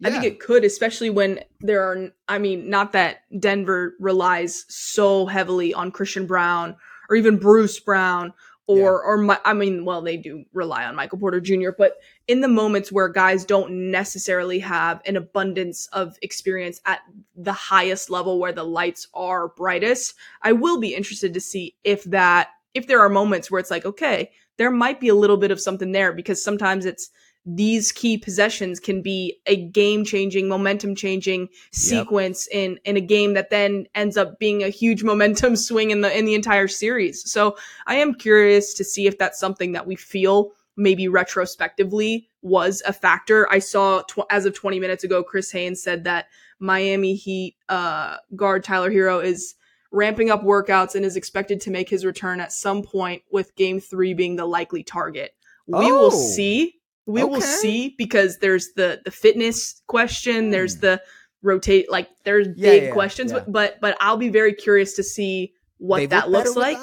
Yeah. I think it could, especially when there are. I mean, not that Denver relies so heavily on Christian Braun or even Bruce Brown or yeah. or I mean, well, they do rely on Michael Porter Jr. But in the moments where guys don't necessarily have an abundance of experience at the highest level where the lights are brightest, I will be interested to see if that if there are moments where it's like, okay, there might be a little bit of something there because sometimes it's these key possessions can be a game changing, momentum changing sequence yep. in in a game that then ends up being a huge [LAUGHS] momentum swing in the in the entire series. So I am curious to see if that's something that we feel maybe retrospectively was a factor. I saw tw- as of 20 minutes ago, Chris Haynes said that Miami Heat uh, guard Tyler Herro is ramping up workouts and is expected to make his return at some point with game three being the likely target. We oh. will see we okay. will see because there's the the fitness question, there's hmm. the rotate like there's yeah, big yeah, questions, yeah. but but I'll be very curious to see what They've that looks like.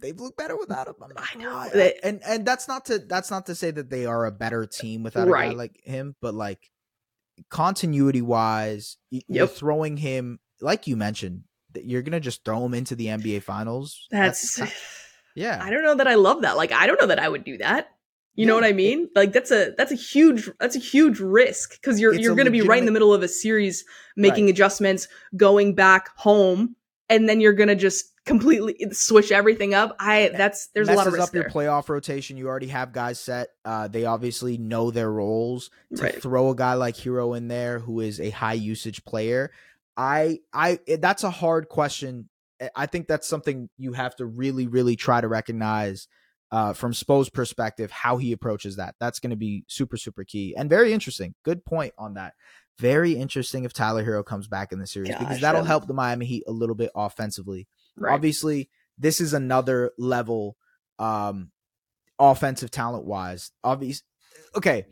They've looked better without him. I know, and and that's not to that's not to say that they are a better team without right. a guy like him, but like continuity wise, yep. you're throwing him like you mentioned. You're gonna just throw him into the NBA Finals. That's, that's [SIGHS] yeah. I don't know that I love that. Like I don't know that I would do that. You yeah. know what I mean? Like that's a that's a huge that's a huge risk because you're it's you're going to be right in the middle of a series making right. adjustments, going back home, and then you're going to just completely switch everything up. I that's there's a lot of risk up there. your playoff rotation. You already have guys set. Uh, they obviously know their roles. To right. throw a guy like Herro in there who is a high usage player, I I that's a hard question. I think that's something you have to really really try to recognize uh, from Spo's perspective, how he approaches that. That's going to be super, super key and very interesting. Good point on that. Very interesting if Tyler Herro comes back in the series Gosh, because that'll help the Miami Heat a little bit offensively. Right. Obviously, this is another level um, offensive talent wise. Obvious. Okay.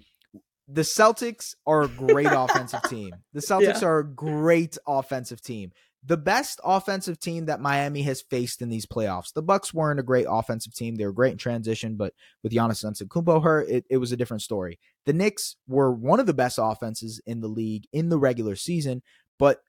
The Celtics are a great [LAUGHS] offensive team. The Celtics yeah. are a great offensive team the best offensive team that Miami has faced in these playoffs. The Bucks weren't a great offensive team. They were great in transition, but with Giannis Antetokounmpo hurt, it, it was a different story. The Knicks were one of the best offenses in the league in the regular season, but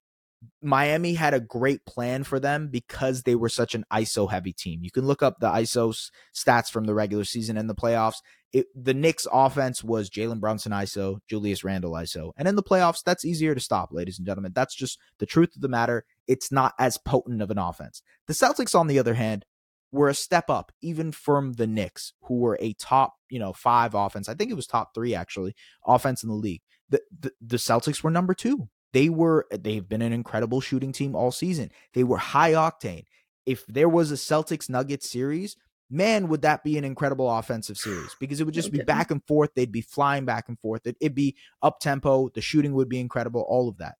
Miami had a great plan for them because they were such an ISO heavy team. You can look up the ISO stats from the regular season and the playoffs. It, the Knicks offense was Jalen Brunson ISO, Julius Randle ISO. And in the playoffs, that's easier to stop, ladies and gentlemen. That's just the truth of the matter. It's not as potent of an offense. The Celtics, on the other hand, were a step up even from the Knicks, who were a top, you know, five offense. I think it was top three actually, offense in the league. The, the, the Celtics were number two. They were they've been an incredible shooting team all season. They were high octane. If there was a Celtics Nuggets series, man, would that be an incredible offensive series because it would just be back and forth. They'd be flying back and forth. It, would be up tempo. The shooting would be incredible. All of that.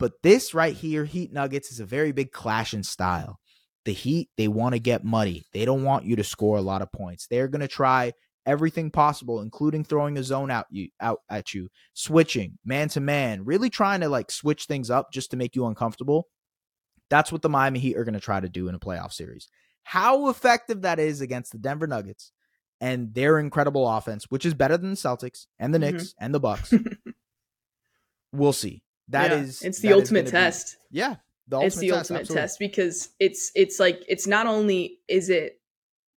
But this right here, Heat Nuggets, is a very big clash in style. The Heat, they want to get muddy. They don't want you to score a lot of points. They're going to try everything possible, including throwing a zone out you out at you, switching man to man, really trying to like switch things up just to make you uncomfortable. That's what the Miami Heat are going to try to do in a playoff series. How effective that is against the Denver Nuggets and their incredible offense, which is better than the Celtics and the Mhm. Knicks and the Bucks, [LAUGHS] We'll see. That Yeah, is it's the that ultimate gonna be- test. yeah, the it's the test, ultimate absolutely. test because it's it's like it's not only is it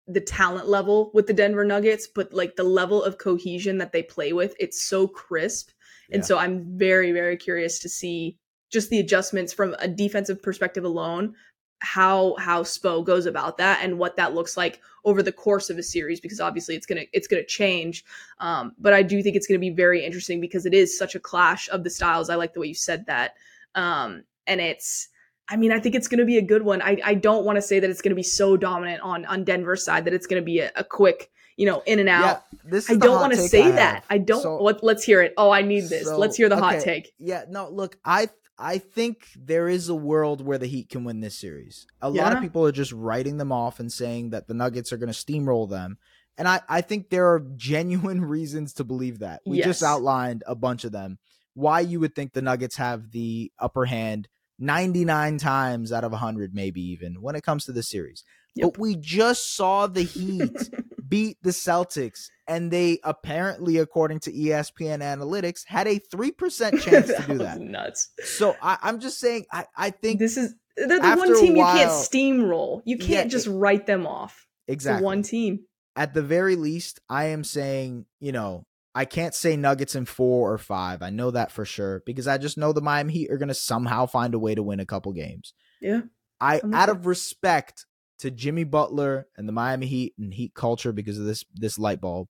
the talent level with the Denver Nuggets, but like the level of cohesion that they play with, it's so crisp. Yeah. And so I'm very, very curious to see just the adjustments from a defensive perspective alone, how how Spo goes about that and what that looks like over the course of a series, because obviously it's gonna it's gonna change. Um, but I do think it's gonna be very interesting because it is such a clash of the styles. I like the way you said that. Um, and it's I mean, I think it's going to be a good one. I, I don't want to say that it's going to be so dominant on on Denver's side that it's going to be a, a quick, you know, in and out. Yeah, this is I don't want to say I that. I don't. So- let, let's hear it. Oh, I need this. so, let's hear the hot take. Yeah, no, look, I I think there is a world where the Heat can win this series. A lot of people are just writing them off and saying that the Nuggets are going to steamroll them. And I, I think there are genuine [LAUGHS] reasons to believe that. We just outlined a bunch of them. Why you would think the Nuggets have the upper hand 99 times out of 100, maybe even when it comes to the series. Yep. But we just saw the Heat [LAUGHS] beat the Celtics, and they apparently, according to ESPN analytics, had a 3% [LAUGHS] chance to do that. nuts. So I, I'm just saying, I, I think This is they're the one team you can't steamroll. You can't Yeah, just write them off. Exactly the one team. at the very least, I am saying, you know, I can't say Nuggets in four or five. I know that for sure because I just know the Miami Heat are going to somehow find a way to win a couple games. Yeah. I, I'm out of respect to Jimmy Butler and the Miami Heat and Heat culture because of this this light bulb,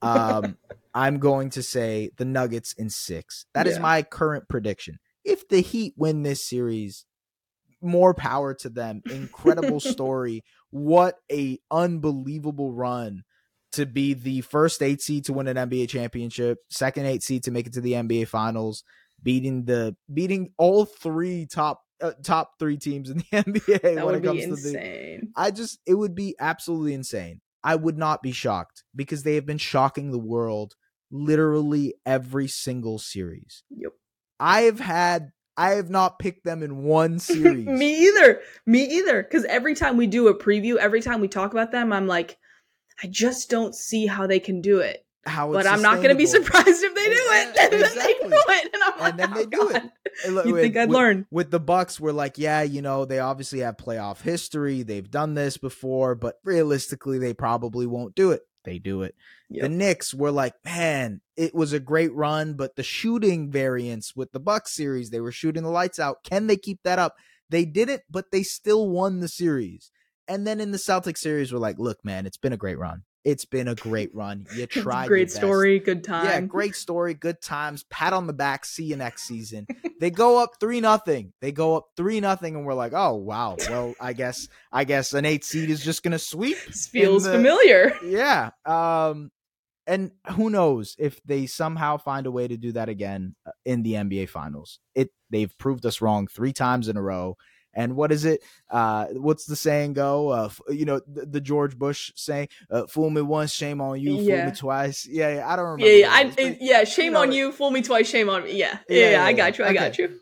um, [LAUGHS] I'm going to say the Nuggets in six. That is Yeah. my current prediction. If the Heat win this series, more power to them. [LAUGHS] Incredible story. What a unbelievable run to be the first eight seed to win an NBA championship, second eight seed to make it to the NBA finals, beating the beating all three top uh, top three teams in the [LAUGHS] NBA That when would it comes be to the insane. I just it would be absolutely insane. I would not be shocked because they have been shocking the world literally every single series. Yep. I have had I have not picked them in one [LAUGHS] series. Me either. Me either. Because every time we do a preview, every time we talk about them, I'm like, I just don't see how they can do it. How but I'm not going to be surprised if they do it. And then [LAUGHS] they do it. And I'm like, And then oh, they do it. God. You think I'd with- learn? with the Bucks, we're like, yeah, you know, they obviously have playoff history. They've done this before, but realistically, they probably won't do it. They do it. Yep. The Knicks were like, man, it was a great run, but the shooting variance with the Bucks series, they were shooting the lights out. Can they keep that up? They didn't, but they still won the series. And then in the Celtics series, we're like, look, man, it's been a great run. It's been a [LAUGHS] great run. You tried. your great story. Good time. Yeah, great story, good times. Pat on the back. See you next season. they go up three nothing. They go up three nothing, and we're like, oh wow. Well, I guess I guess an eight seed is just gonna sweep. [LAUGHS] This feels the- familiar. Yeah. Um, and who knows if they somehow find a way to do that again uh, in the NBA Finals? It they've proved us wrong three times in a row. And what is it? Uh, what's the saying go? Uh, you know, the, the George Bush saying, uh, "Fool me once, shame on you. Fool me twice." Yeah, yeah I don't remember. Yeah, yeah, I, it is, but- yeah. Shame know, on you. Fool me twice. Shame on me. Yeah, Yeah, yeah. yeah, yeah, I got you. I Okay. got you.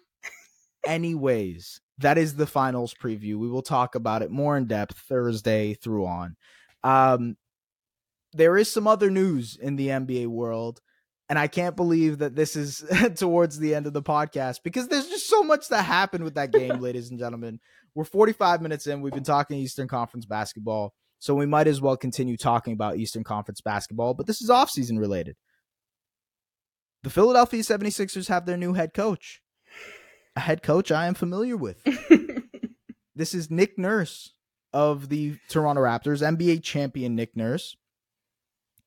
anyways, that is the finals preview. We will talk about it more in depth Thursday through on. Um, there is some other news in the NBA world, and I can't believe that this is [LAUGHS] towards the end of the podcast because there's just so much that happened with that game, [LAUGHS] ladies and gentlemen. We're 45 minutes in. We've been talking Eastern Conference basketball, so we might as well continue talking about Eastern Conference basketball, but this is offseason related. The Philadelphia 76ers have their new head coach. A head coach I am familiar with. [LAUGHS] This is Nick Nurse of the Toronto Raptors, NBA champion Nick Nurse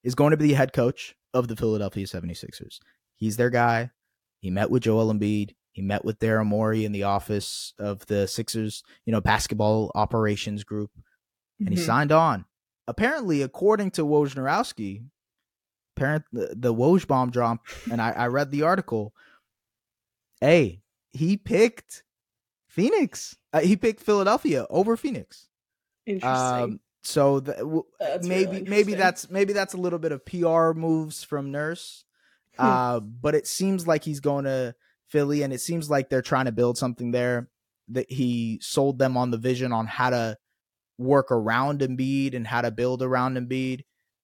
is going to be the head coach of the Philadelphia 76ers. He's their guy. He met with Joel Embiid. He met with Daryl Morey in the office of the Sixers, you know, basketball operations group, and he Mhm. signed on. Apparently, according to Wojnarowski, apparent the, the Woj bomb drop, and I, I read the article. Hey, he picked Phoenix. Uh, he picked Philadelphia over Phoenix. Interesting. Um, so the, w- maybe really maybe that's maybe that's a little bit of PR moves from Nurse. Hmm. Uh, but it seems like he's going to Philly, and it seems like they're trying to build something there. That he sold them on the vision on how to work around Embiid and how to build around Embiid.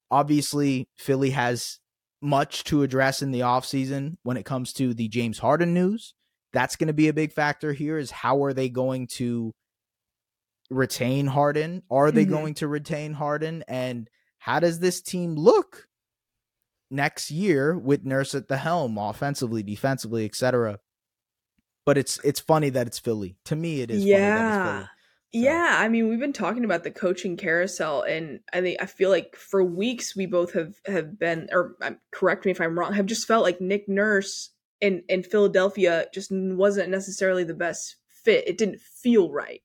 Obviously, Philly has much to address in the offseason when it comes to the James Harden news. That's going to be a big factor here is how are they going to retain Harden? Are they Mhm. going to retain Harden? And how does this team look next year with Nurse at the helm, offensively, defensively, etc.? But it's it's funny that it's Philly. To me, it is funny that it's yeah. Philly. So- Yeah, I mean, we've been talking about the coaching carousel, and I think I feel like for weeks we both have have been, or um, correct me if I'm wrong, have just felt like Nick Nurse in in Philadelphia just wasn't necessarily the best fit. It didn't feel right,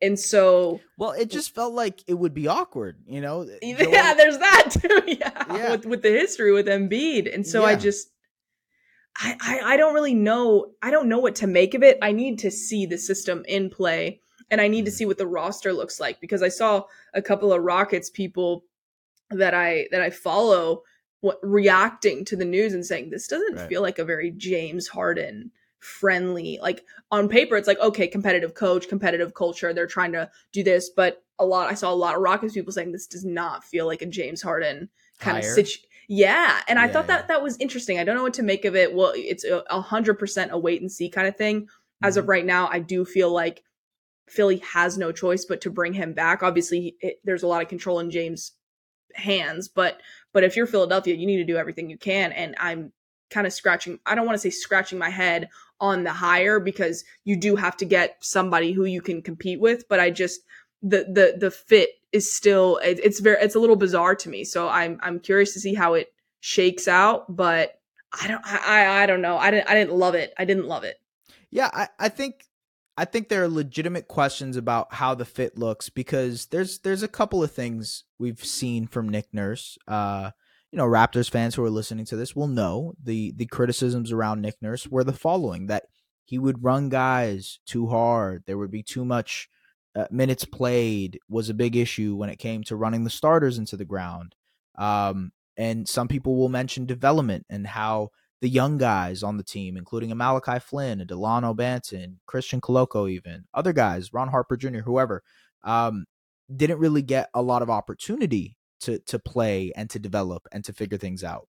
and so Well, it just felt like it would be awkward, you know. [LAUGHS] yeah, Joel- there's that too. [LAUGHS] Yeah, Yeah. with with the history with Embiid, and so I just. I, I, I don't really know I don't know what to make of it. I need to see the system in play and I need to Mhm. see what the roster looks like because I saw a couple of Rockets people that I that I follow what, reacting to the news and saying this doesn't Right. feel like a very James Harden friendly like on paper it's like okay competitive coach competitive culture they're trying to do this but a lot I saw a lot of Rockets people saying this does not feel like a James Harden kind of Hire? situation yeah and I Yeah, thought that yeah. that was interesting I don't know what to make of it well it's a hundred percent a wait and see kind of thing as Mhm. of right now I do feel like Philly has no choice but to bring him back. Obviously, it, there's a lot of control in James' hands, but but if you're Philadelphia, you need to do everything you can. And I'm kind of scratching. I don't want to say scratching my head on the hire because you do have to get somebody who you can compete with. But I just the the the fit is still it, it's very it's a little bizarre to me. So I'm I'm curious to see how it shakes out. But I don't I I, don't know. I didn't I didn't love it. I didn't love it. Yeah, I, I think I think there are legitimate questions about how the fit looks because there's there's a couple of things we've seen from Nick Nurse. Uh, you know, Raptors fans who are listening to this will know the the criticisms around Nick Nurse were the following: that he would run guys too hard, there would be too much uh, minutes played was a big issue when it came to running the starters into the ground. Um, and some people will mention development and how the young guys on the team, including a Malachi Flynn, a Delano Banton, Christian Koloko, even other guys, Ron Harper Jr., whoever, um, didn't really get a lot of opportunity to to play and to develop and to figure things out.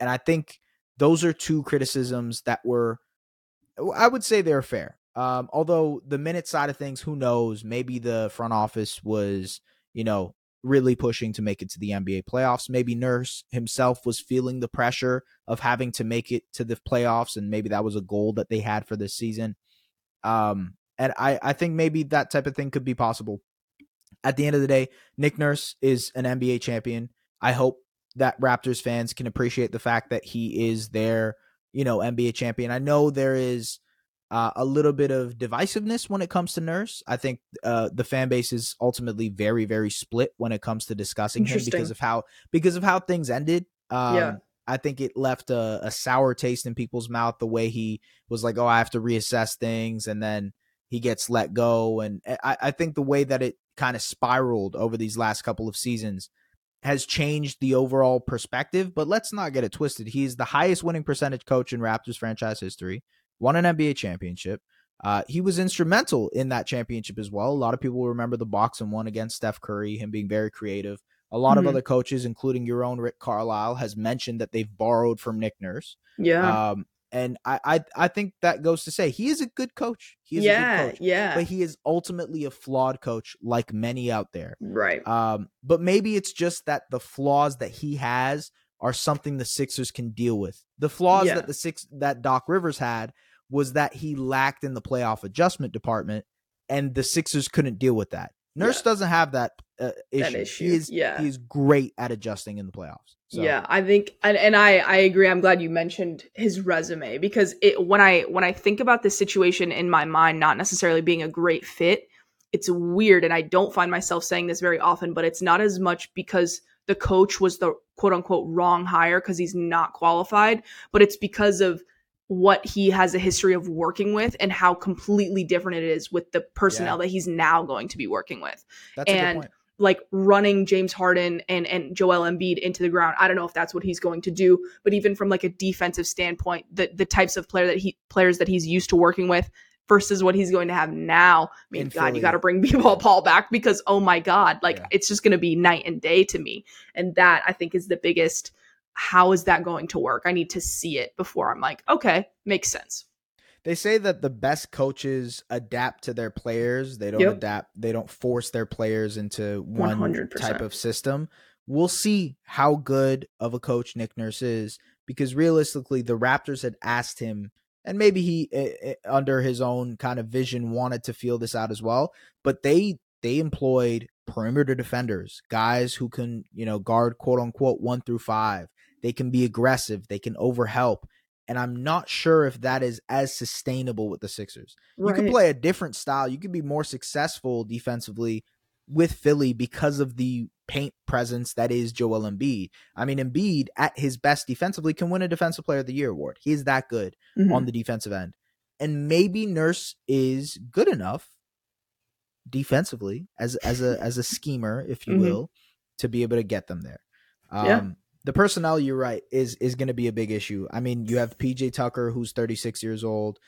And I think those are two criticisms that were, I would say, they're fair. Um, although the minute side of things, who knows? Maybe the front office was, you know, really pushing to make it to the NBA playoffs. Maybe Nurse himself was feeling the pressure of having to make it to the playoffs, and maybe that was a goal that they had for this season. Um, and I, I think maybe that type of thing could be possible. At the end of the day, Nick Nurse is an NBA champion. I hope that Raptors fans can appreciate the fact that he is their, you know, NBA champion. I know there is uh, a little bit of divisiveness when it comes to Nurse. I think uh, the fan base is ultimately very, very split when it comes to discussing him because of how because of how things ended. Um, Yeah. I think it left a, a sour taste in people's mouth the way he was like, "Oh, I have to reassess things," and then he gets let go. And I, I think the way that it kind of spiraled over these last couple of seasons has changed the overall perspective. But let's not get it twisted. He's the highest winning percentage coach in Raptors franchise history. Won an NBA championship. Uh, he was instrumental in that championship as well. A lot of people remember the box and one against Steph Curry, him being very creative. A lot Mhm. of other coaches, including your own Rick Carlisle, has mentioned that they've borrowed from Nick Nurse. Yeah. Um, and I, I, I think that goes to say he is a good coach. He is a yeah. good coach, Yeah. but he is ultimately a flawed coach, like many out there. right. Um, but maybe it's just that the flaws that he has are something the Sixers can deal with. The flaws Yeah. that the six that Doc Rivers had was that he lacked in the playoff adjustment department, and the Sixers couldn't deal with that. Nurse Yeah. doesn't have that uh, issue. That issue, He is yeah. he is great at adjusting in the playoffs. So, Yeah, I think, and, and I I agree. I'm glad you mentioned his resume because it when I when I think about this situation in my mind, not necessarily being a great fit, it's weird, and I don't find myself saying this very often. But it's not as much because the coach was the quote unquote wrong hire because he's not qualified, but it's because of what he has a history of working with and how completely different it is with the personnel Yeah. that he's now going to be working with. That's a good and point. Like running James Harden and and Joel Embiid into the ground. I don't know if that's what he's going to do, but even from like a defensive standpoint, the the types of player that he players that he's used to working with versus what he's going to have now. I mean, God, Philly. you got to bring [LAUGHS] B-ball Paul back because oh my God, like Yeah. it's just going to be night and day to me, and that I think is the biggest. How is that going to work? I need to see it before I'm like, okay, makes sense. They say that the best coaches adapt to their players. They don't Yep. adapt. They don't force their players into one 100%. type of system. We'll see how good of a coach Nick Nurse is because realistically, the Raptors had asked him, and maybe he, eh, eh, under his own kind of vision, wanted to feel this out as well. But they they employed perimeter defenders, guys who can you know guard quote unquote one through five. They can be aggressive. They can overhelp and I'm not sure if that is as sustainable with the Sixers. You can play a different style. You can be more successful defensively with Philly because of the paint presence that is Joel Embiid. I mean, Embiid at his best defensively can win a Defensive Player of the Year award. He is that good Mhm. on the defensive end. And maybe Nurse is good enough defensively as as a as a schemer, if you Mhm. will, to be able to get them there. Um Yeah. The personnel you're right is is going to be a big issue. I mean, you have PJ Tucker who's 36 years old.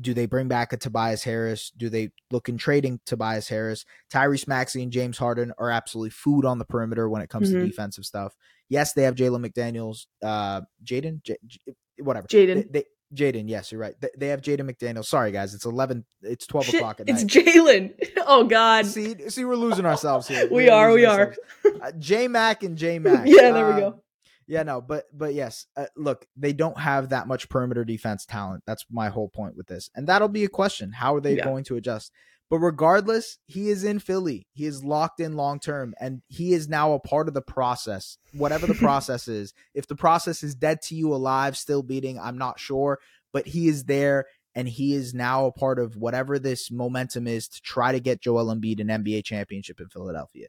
Do they bring back a Tobias Harris? Do they look in trading Tobias Harris? Tyrese Maxey and James Harden are absolutely food on the perimeter when it comes to Mhm. defensive stuff. Yes, they have Jalen McDaniels, uh, Jaden, J- J- whatever. Jaden. They, they, Jaden, yes, you're right. They, they have Jaden McDaniels. Sorry, guys, it's 11. It's 12 Shit, o'clock at it's. Jalen. [LAUGHS] Oh God. see, see, we're losing ourselves here. [LAUGHS] We We're are, we are. Uh, J Mac and J Mac. [LAUGHS] Yeah, there we go. Um, Yeah, no, but but yes, uh, look, they don't have that much perimeter defense talent. That's my whole point with this, and that'll be a question: How are they Yeah. going to adjust? But regardless, he is in Philly. He is locked in long term, and he is now a part of the process. Whatever the [LAUGHS] process is, if the process is dead to you, alive, still beating, I'm not sure, but he is there, and he is now a part of whatever this momentum is to try to get Joel Embiid an NBA championship in Philadelphia.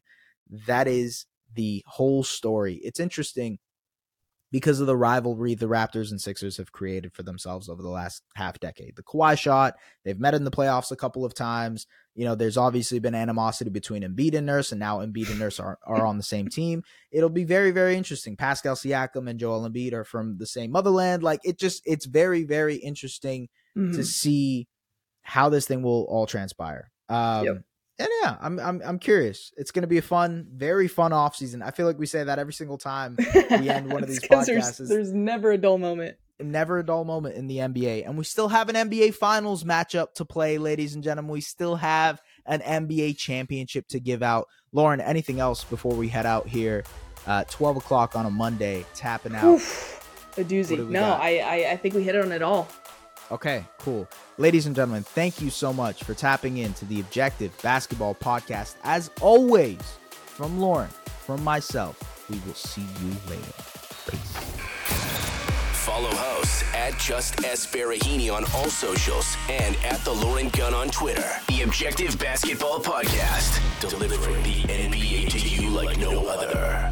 That is the whole story. It's interesting because of the rivalry the Raptors and Sixers have created for themselves over the last half decade. The Kawhi shot, they've met in the playoffs a couple of times. You know, there's obviously been animosity between Embiid and Nurse, and now Embiid and Nurse are, are on the same [LAUGHS] team. It'll be very, very interesting. Pascal Siakam and Joel Embiid are from the same motherland. Like it just, it's very, very interesting Mhm. to see how this thing will all transpire. Um, Yep. And yeah, I'm I'm I'm curious. It's going to be a fun, very fun off season. I feel like we say that every single time. We end one of [LAUGHS] these podcasts There's, there's never a dull moment. Never a dull moment in the NBA, and we still have an NBA Finals matchup to play, ladies and gentlemen. We still have an NBA championship to give out. Lauren, anything else before we head out here? Uh, Twelve o'clock on a Monday, tapping out. Oof, a doozy. What do we No, got? I, I I think we hit it on it all. Okay, cool. Ladies and gentlemen, thank you so much for tapping into the Objective Basketball Podcast. As always, from Lauren, from myself, we will see you later. Peace. Follow hosts at Just S Baraheni on all socials and at The Lauren Gunn on Twitter. The Objective Basketball Podcast, delivering the NBA to you like no other.